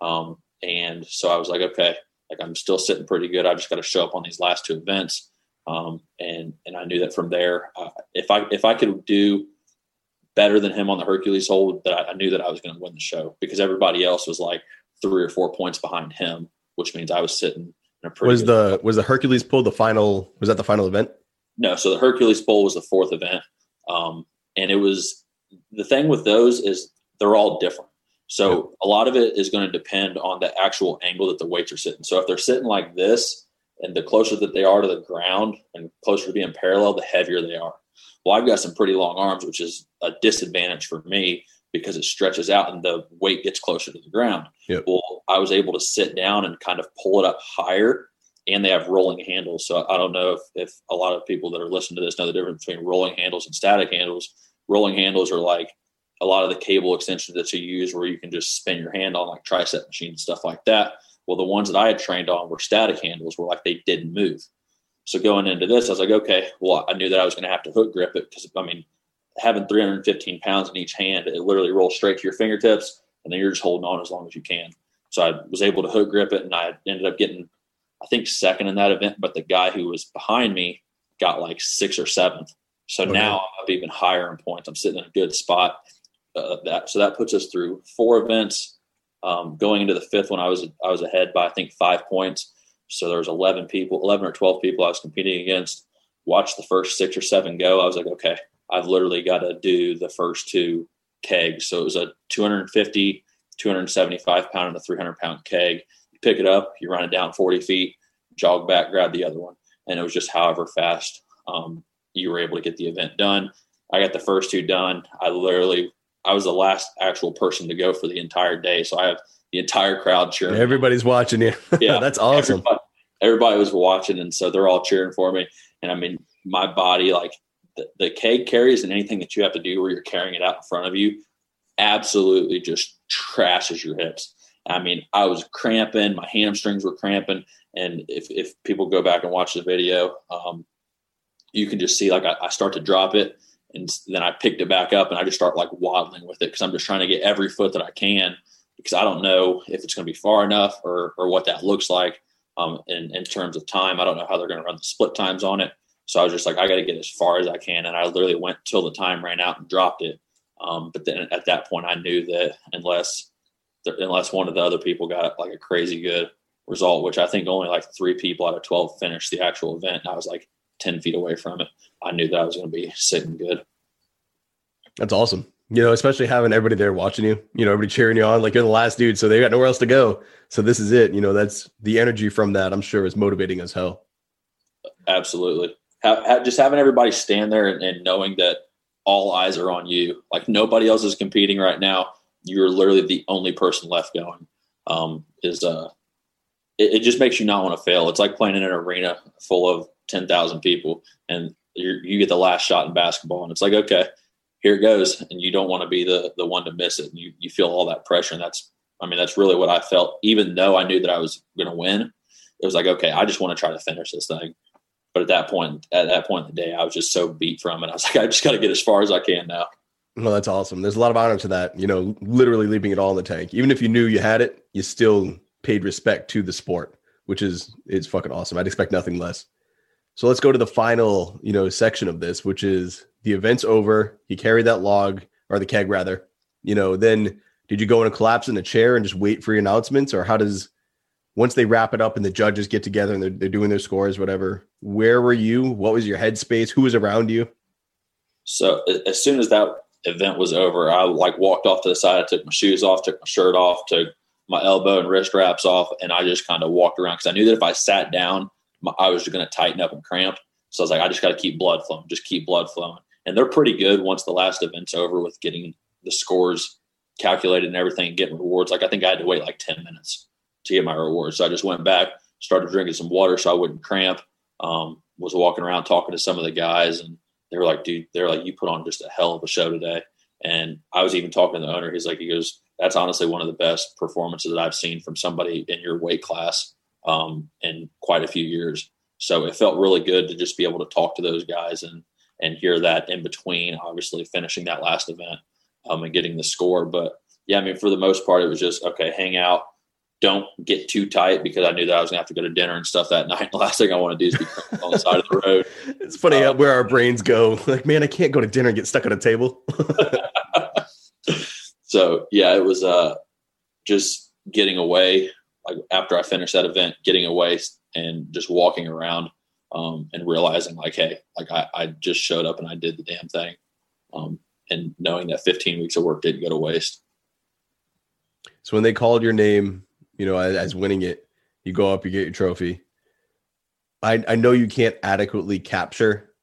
Um, and so I was like, okay, like I'm still sitting pretty good. I just got to show up on these last two events. Um, and and I knew that from there, uh, if I if I could do better than him on the Hercules hold, that I, I knew that I was going to win the show because everybody else was like three or four points behind him, which means I was sitting. In a pretty was the was the Hercules pull the final? Was that the final event? No, so the Hercules Bowl was the fourth event, um, and it was the thing with those is they're all different. So a lot of it is going to depend on the actual angle that the weights are sitting. So if they're sitting like this, and the closer that they are to the ground and closer to being parallel, the heavier they are. Well, I've got some pretty long arms, which is a disadvantage for me because it stretches out and the weight gets closer to the ground. Yep. Well, I was able to sit down and kind of pull it up higher and they have rolling handles. So I don't know if, if a lot of people that are listening to this know the difference between rolling handles and static handles. Rolling handles are like a lot of the cable extensions that you use where you can just spin your hand on like tricep machines and stuff like that. Well, the ones that I had trained on were static handles where like they didn't move. So going into this, I was like, okay, well, I knew that I was going to have to hook grip it because I mean, having 315 pounds in each hand, it literally rolls straight to your fingertips and then you're just holding on as long as you can. So I was able to hook grip it and I ended up getting I think second in that event, but the guy who was behind me got like sixth or seventh. So okay. now I'm up even higher in points. I'm sitting in a good spot. Uh, that so that puts us through four events. Um, going into the fifth one, I was I was ahead by I think five points. So there was 11 people, 11 or 12 people I was competing against. Watched the first six or seven go. I was like, okay, I've literally got to do the first two kegs. So it was a 250, 275 pound and a 300 pound keg pick it up, you run it down 40 feet, jog back, grab the other one. And it was just however fast um, you were able to get the event done. I got the first two done. I literally, I was the last actual person to go for the entire day. So I have the entire crowd cheering. Everybody's watching you. Yeah. That's awesome. Everybody, everybody, was watching. And so they're all cheering for me. And I mean, my body, like the, the keg carries and anything that you have to do where you're carrying it out in front of you, absolutely just trashes your hips I mean, I was cramping, my hamstrings were cramping, and if if people go back and watch the video, um, you can just see like I, I start to drop it, and then I picked it back up, and I just start like waddling with it because I'm just trying to get every foot that I can because I don't know if it's going to be far enough or or what that looks like um, in in terms of time. I don't know how they're going to run the split times on it. So I was just like, I got to get as far as I can, and I literally went till the time ran out and dropped it. Um, but then at that point, I knew that unless unless one of the other people got like a crazy good result, which I think only like three people out of twelve finished the actual event, and I was like ten feet away from it. I knew that I was going to be sitting good. That's awesome. You know, especially having everybody there watching you. You know, everybody cheering you on, like you're the last dude, so they got nowhere else to go. So this is it. You know, that's the energy from that. I'm sure is motivating as hell. Absolutely. Have, have, just having everybody stand there and, and knowing that all eyes are on you. Like nobody else is competing right now. You're literally the only person left going. Um, is uh, it, it, just makes you not want to fail. It's like playing in an arena full of ten thousand people, and you get the last shot in basketball, and it's like okay, here it goes, and you don't want to be the the one to miss it. And you you feel all that pressure, and that's I mean that's really what I felt. Even though I knew that I was going to win, it was like okay, I just want to try to finish this thing. But at that point, at that point in the day, I was just so beat from it. I was like, I just got to get as far as I can now. Well, that's awesome. There's a lot of honor to that. You know, literally leaving it all in the tank. Even if you knew you had it, you still paid respect to the sport, which is it's fucking awesome. I'd expect nothing less. So let's go to the final, you know, section of this, which is the event's over. You carry that log or the keg rather. You know, then did you go in a collapse in a chair and just wait for your announcements, or how does once they wrap it up and the judges get together and they're, they're doing their scores, whatever, where were you? What was your headspace? Who was around you? So as soon as that event was over, I like walked off to the side. I took my shoes off, took my shirt off, took my elbow and wrist wraps off, and I just kind of walked around because I knew that if I sat down, my, I was going to tighten up and cramp. So I was like, I just got to keep blood flowing, just keep blood flowing. And they're pretty good once the last event's over with getting the scores calculated and everything, getting rewards. Like I think I had to wait like ten minutes to get my rewards. So I just went back, started drinking some water so I wouldn't cramp. Um, was walking around talking to some of the guys, and they were like, "Dude, they're like, you put on just a hell of a show today." And I was even talking to the owner. He's like, he goes, "That's honestly one of the best performances that I've seen from somebody in your weight class um, in quite a few years." So it felt really good to just be able to talk to those guys and and hear that in between, obviously finishing that last event um, and getting the score. But yeah, I mean, for the most part, it was just okay, hang out, don't get too tight because I knew that I was gonna have to go to dinner and stuff that night. The last thing I want to do is be on the side of the road. It's funny um, where our brains go. Like, man, I can't go to dinner and get stuck at a table. so yeah, it was uh, just getting away. Like after I finished that event, getting away and just walking around um, and realizing like, hey, like I, I just showed up and I did the damn thing, um, and knowing that 15 weeks of work didn't go to waste. So when they called your name you know, as, as winning it, you go up, you get your trophy. I, I know you can't adequately capture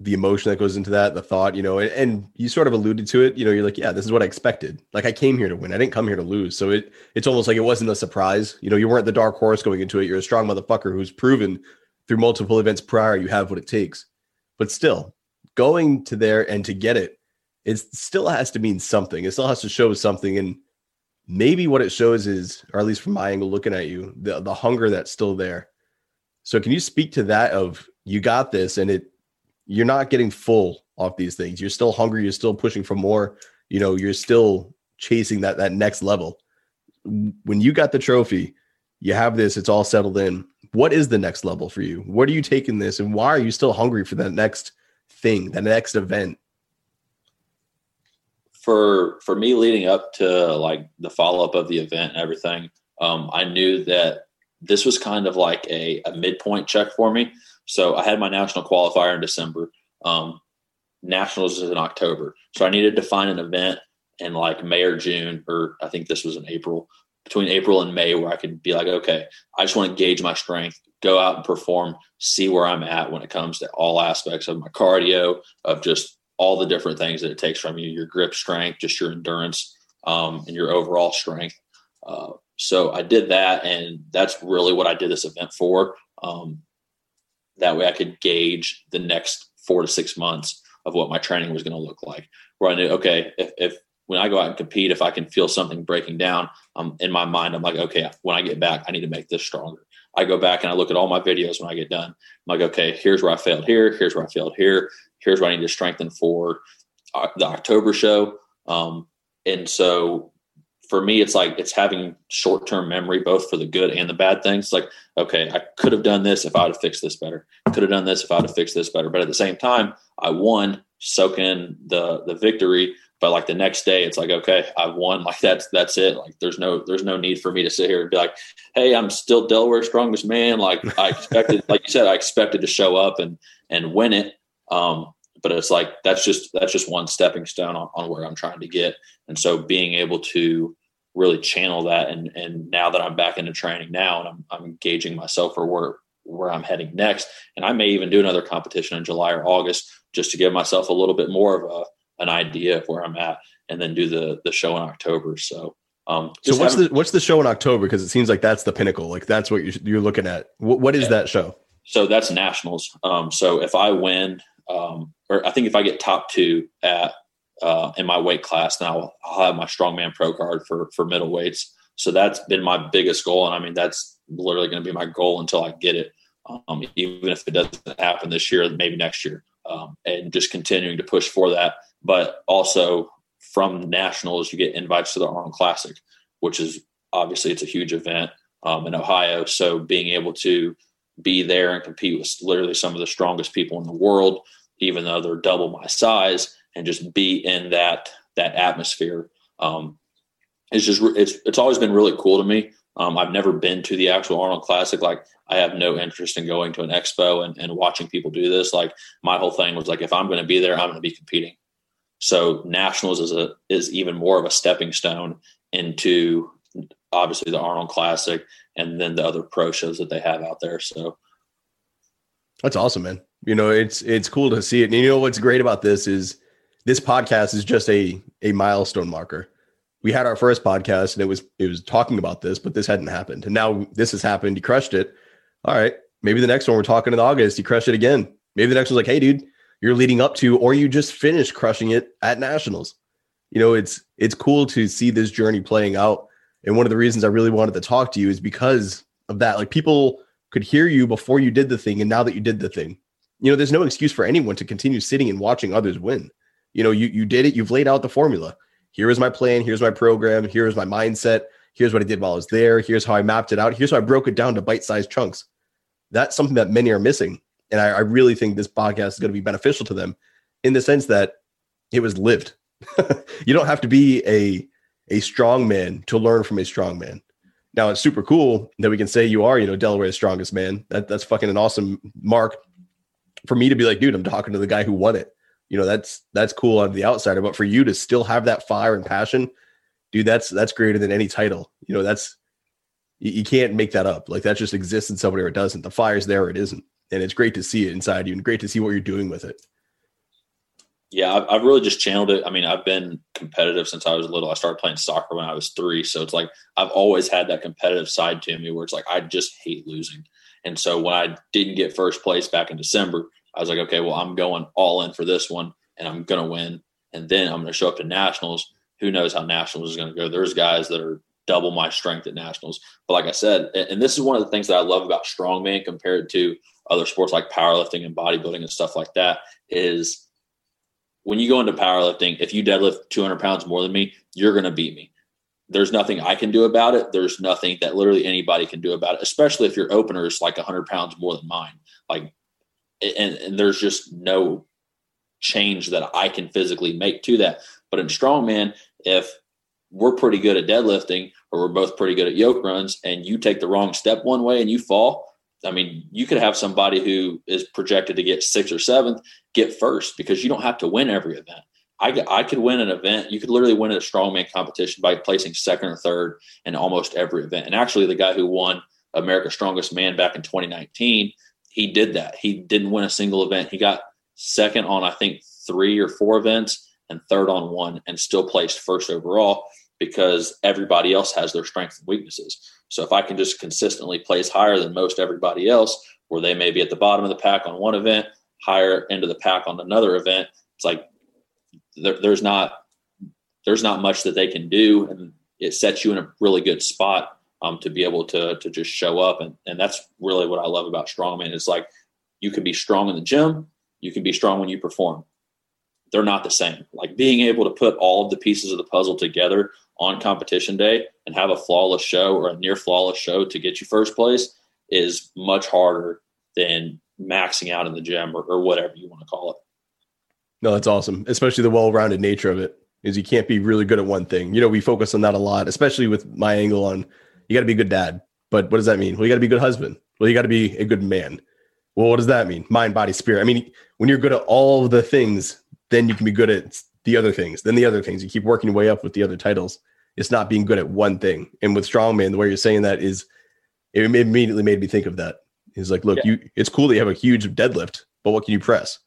the emotion that goes into that, the thought, you know, and, and, you sort of alluded to it. You know, you're like, yeah, this is what I expected. Like I came here to win. I didn't come here to lose. So it it's almost like it wasn't a surprise. You know, you weren't the dark horse going into it. You're a strong motherfucker who's proven through multiple events prior you have what it takes. But still, going to there and to get it, it still has to mean something. It still has to show something. And maybe what it shows is, or at least from my angle looking at you, the, the hunger that's still there. So can you speak to that of you got this and it you're not getting full off these things. You're still hungry, you're still pushing for more, you know, you're still chasing that that next level. When you got the trophy, you have this, it's all settled in. What is the next level for you? What are you taking this and why are you still hungry for that next thing, that next event? For for me leading up to like the follow up of the event and everything, um, I knew that this was kind of like a, a midpoint check for me. So I had my national qualifier in December. Um, nationals is in October, so I needed to find an event in like May or June, or I think this was in April, between April and May, where I could be like, okay, I just want to gauge my strength, go out and perform, see where I'm at when it comes to all aspects of my cardio, of just all the different things that it takes from you your grip strength, just your endurance, um, and your overall strength. Uh, so I did that, and that's really what I did this event for. Um, that way, I could gauge the next four to six months of what my training was going to look like. Where I knew, okay, if, if when I go out and compete, if I can feel something breaking down, um, in my mind, I'm like, okay, when I get back, I need to make this stronger. I go back and I look at all my videos when I get done. I'm like, okay, here's where I failed here. Here's where I failed here. Here's what I need to strengthen for uh, the October show. Um, and so for me, it's like it's having short term memory, both for the good and the bad things. Like, okay, I could have done this if I would have fixed this better. Could have done this if I would have fixed this better. But at the same time, I won, soak in the the victory but like the next day it's like okay i've won like that's that's it like there's no there's no need for me to sit here and be like hey i'm still delaware's strongest man like i expected like you said i expected to show up and and win it um but it's like that's just that's just one stepping stone on, on where i'm trying to get and so being able to really channel that and and now that i'm back into training now and i'm, I'm engaging myself for where where i'm heading next and i may even do another competition in july or august just to give myself a little bit more of a an idea of where I'm at, and then do the the show in October. So, um, so what's the what's the show in October? Because it seems like that's the pinnacle. Like that's what you're, you're looking at. what, what is yeah. that show? So that's nationals. Um, so if I win, um, or I think if I get top two at uh, in my weight class, now I'll, I'll have my strongman pro card for for middleweights. So that's been my biggest goal, and I mean that's literally going to be my goal until I get it. Um, even if it doesn't happen this year, maybe next year, um, and just continuing to push for that but also from nationals, you get invites to the Arnold Classic, which is obviously it's a huge event um, in Ohio. So being able to be there and compete with literally some of the strongest people in the world, even though they're double my size, and just be in that that atmosphere um, is just it's it's always been really cool to me. Um, I've never been to the actual Arnold Classic. Like I have no interest in going to an expo and, and watching people do this. Like my whole thing was like, if I'm going to be there, I'm going to be competing. So nationals is a is even more of a stepping stone into obviously the Arnold Classic and then the other pro shows that they have out there. So that's awesome, man. You know, it's it's cool to see it. And you know what's great about this is this podcast is just a a milestone marker. We had our first podcast and it was it was talking about this, but this hadn't happened. And now this has happened. You crushed it. All right. Maybe the next one we're talking in August, you crush it again. Maybe the next one's like, hey, dude, you're leading up to, or you just finished crushing it at nationals. You know, it's it's cool to see this journey playing out. And one of the reasons I really wanted to talk to you is because of that. Like people could hear you before you did the thing, and now that you did the thing, you know, there's no excuse for anyone to continue sitting and watching others win. You know, you you did it. You've laid out the formula. Here is my plan. Here's my program. Here's my mindset. Here's what I did while I was there. Here's how I mapped it out. Here's how I broke it down to bite-sized chunks. That's something that many are missing. And I, I really think this podcast is going to be beneficial to them in the sense that it was lived. you don't have to be a a strong man to learn from a strong man. Now it's super cool that we can say you are, you know, Delaware's strongest man. That that's fucking an awesome mark for me to be like, dude, I'm talking to the guy who won it. You know, that's that's cool on the outsider, but for you to still have that fire and passion, dude, that's that's greater than any title. You know, that's you, you can't make that up. Like that just exists in somebody or it doesn't. The fire's there or it isn't and it's great to see it inside you and great to see what you're doing with it. Yeah, I've, I've, really just channeled it. I mean, I've been competitive since I was little. I started playing soccer when I was three, so it's like I've always had that competitive side to me where it's like I just hate losing. And so when I didn't get first place back in December, I was like, okay, well, I'm going all in for this one, and I'm gonna win. And then I'm gonna show up to nationals. Who knows how nationals is gonna go? There's guys that are double my strength at nationals. But like I said, and this is one of the things that I love about strongman compared to other sports like powerlifting and bodybuilding and stuff like that is when you go into powerlifting, if you deadlift 200 pounds more than me, you're going to beat me. There's nothing I can do about it. There's nothing that literally anybody can do about it, especially if your opener is like 100 pounds more than mine. Like, and, and there's just no change that I can physically make to that. But in strongman, if we're pretty good at deadlifting or we're both pretty good at yoke runs and you take the wrong step one way and you fall, I mean, you could have somebody who is projected to get sixth or seventh get first because you don't have to win every event. I, I could win an event. You could literally win a strongman competition by placing second or third in almost every event. And actually, the guy who won America's Strongest Man back in 2019, he did that. He didn't win a single event. He got second on, I think, three or four events and third on one and still placed first overall because everybody else has their strengths and weaknesses. So if I can just consistently place higher than most everybody else, where they may be at the bottom of the pack on one event, higher end of the pack on another event, it's like there, there's not there's not much that they can do, and it sets you in a really good spot um, to be able to to just show up, and and that's really what I love about strongman. It's like you can be strong in the gym, you can be strong when you perform. They're not the same. Like being able to put all of the pieces of the puzzle together on competition day and have a flawless show or a near flawless show to get you first place is much harder than maxing out in the gym or, or whatever you want to call it. No, that's awesome, especially the well-rounded nature of it. Is you can't be really good at one thing. You know, we focus on that a lot, especially with my angle on you got to be a good dad. But what does that mean? Well, you got to be a good husband. Well, you got to be a good man. Well, what does that mean? Mind, body, spirit. I mean, when you're good at all the things, then you can be good at the other things. Then the other things. You keep working your way up with the other titles. It's not being good at one thing. And with strongman, the way you're saying that is, it immediately made me think of that. He's like, look, yeah. you. It's cool that you have a huge deadlift, but what can you press?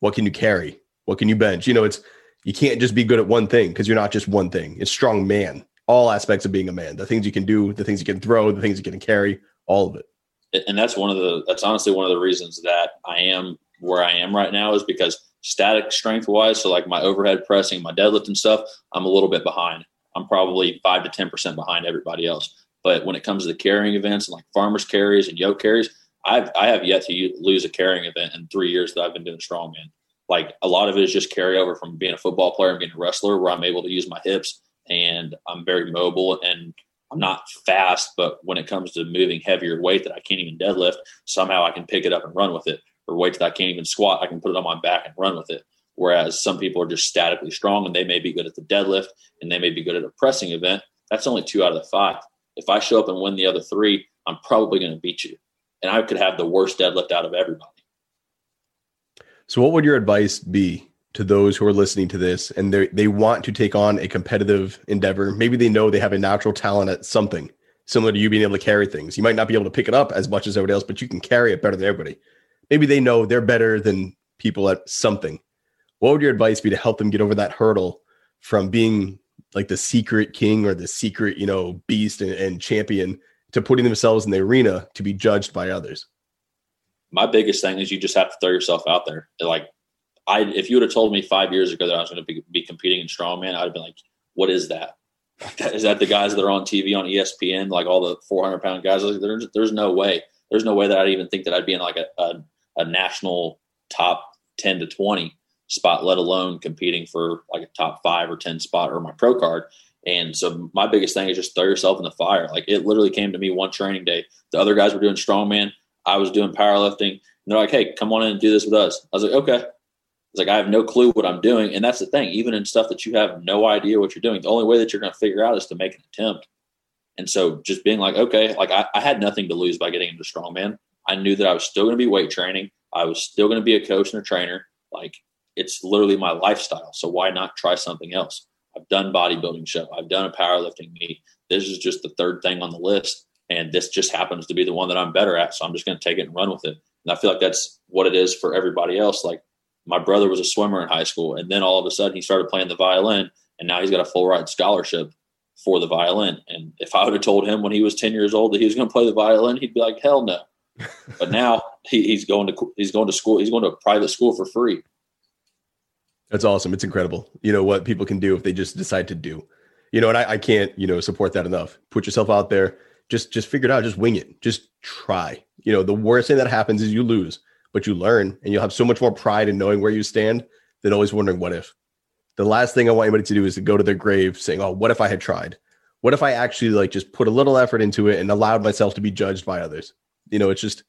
What can you carry? What can you bench? You know, it's you can't just be good at one thing because you're not just one thing. It's strong man. All aspects of being a man. The things you can do, the things you can throw, the things you can carry, all of it. And that's one of the that's honestly one of the reasons that I am where I am right now is because static strength wise, so like my overhead pressing, my deadlift and stuff, I'm a little bit behind. I'm probably five to ten percent behind everybody else. But when it comes to the carrying events and like farmers carries and yoke carries, I've I have yet to lose a carrying event in three years that I've been doing strongman like a lot of it is just carryover from being a football player and being a wrestler where I'm able to use my hips and I'm very mobile and I'm not fast, but when it comes to moving heavier weight that I can't even deadlift, somehow I can pick it up and run with it. Or weight that I can't even squat, I can put it on my back and run with it. Whereas some people are just statically strong and they may be good at the deadlift and they may be good at a pressing event. That's only two out of the five. If I show up and win the other three, I'm probably going to beat you. And I could have the worst deadlift out of everybody. So, what would your advice be to those who are listening to this and they they want to take on a competitive endeavor? Maybe they know they have a natural talent at something similar to you being able to carry things. You might not be able to pick it up as much as everybody else, but you can carry it better than everybody. Maybe they know they're better than people at something. What would your advice be to help them get over that hurdle from being like the secret king or the secret, you know, beast and, and champion to putting themselves in the arena to be judged by others? my biggest thing is you just have to throw yourself out there. Like, I if you would have told me five years ago that I was going to be, be competing in strongman, I'd have been like, "What is that? Is that the guys that are on TV on ESPN, like all the 400 pound guys? Like, there's there's no way. There's no way that I'd even think that I'd be in like a, a, a national top 10 to 20 spot, let alone competing for like a top five or 10 spot or my pro card. And so my biggest thing is just throw yourself in the fire. Like it literally came to me one training day. The other guys were doing strongman. I was doing powerlifting. And they're like, hey, come on in and do this with us. I was like, okay. It's like I have no clue what I'm doing. And that's the thing, even in stuff that you have no idea what you're doing, the only way that you're going to figure out is to make an attempt. And so just being like, okay, like I, I had nothing to lose by getting into strongman. I knew that I was still going to be weight training. I was still going to be a coach and a trainer. Like it's literally my lifestyle. So why not try something else? I've done bodybuilding show. I've done a powerlifting meet. This is just the third thing on the list and this just happens to be the one that I'm better at. So I'm just going to take it and run with it. And I feel like that's what it is for everybody else. Like my brother was a swimmer in high school, and then all of a sudden he started playing the violin, and now he's got a full ride scholarship for the violin. And if I would have told him when he was 10 years old that he was going to play the violin, he'd be like, hell no. but now he, he's going to he's going to school. He's going to a private school for free. That's awesome. It's incredible. You know what people can do if they just decide to do. You know, and I, I can't you know support that enough. Put yourself out there. Just just figure it out. Just wing it. Just try. You know the worst thing that happens is you lose but you learn and you'll have so much more pride in knowing where you stand than always wondering what if. The last thing i want anybody to do is to go to their grave saying oh what if i had tried? What if i actually like just put a little effort into it and allowed myself to be judged by others? You know it's just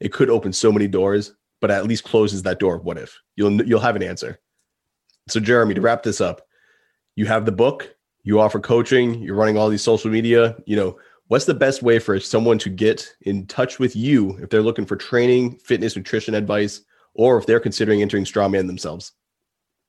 it could open so many doors but at least closes that door of what if. You'll you'll have an answer so jeremy to wrap this up you have the book you offer coaching you're running all these social media you know what's the best way for someone to get in touch with you if they're looking for training, fitness, nutrition advice, or if they're considering entering strongman themselves?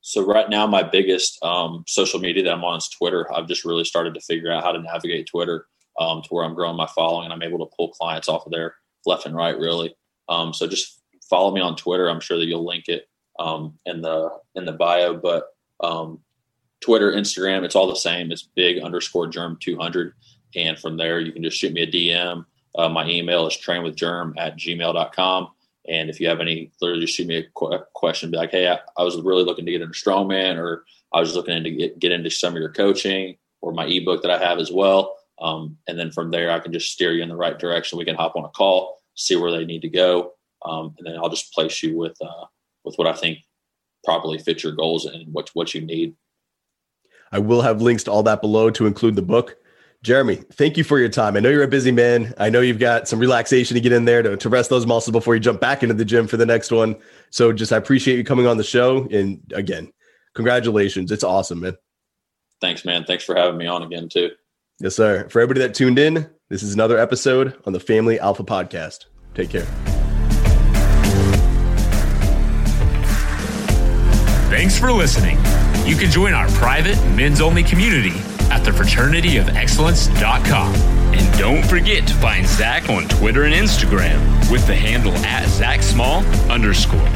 So right now, my biggest um, social media that I'm on is Twitter. I've just really started to figure out how to navigate Twitter um, to where I'm growing my following and I'm able to pull clients off of there left and right, really. Um, so just follow me on Twitter. I'm sure that you'll link it um, in the in the bio. But um, Twitter, Instagram, it's all the same. It's big underscore Jerm 200. And from there, you can just shoot me a DM. Uh, my email is trainwithjerm at gmail.com. And if you have any, literally just shoot me a qu- question. Be like, hey, I, I, was really looking to get into strongman, or I was looking to get, get into some of your coaching, or my ebook that I have as well. Um, and then from there, I can just steer you in the right direction. We can hop on a call, see where they need to go, um, and then I'll just place you with uh, with what I think properly fits your goals and what what you need. I will have links to all that below to include the book. Jeremy, thank you for your time. I know you're a busy man. I know you've got some relaxation to get in there to, to rest those muscles before you jump back into the gym for the next one. So just I appreciate you coming on the show. And again, congratulations. It's awesome, man. Thanks, man. Thanks for having me on again, too. Yes, sir. For everybody that tuned in, this is another episode on the Family Alpha Podcast. Take care. Thanks for listening. You can join our private men's only community at thefraternityofexcellence.com. And don't forget to find Zac on Twitter and Instagram with the handle at Zac Small underscore.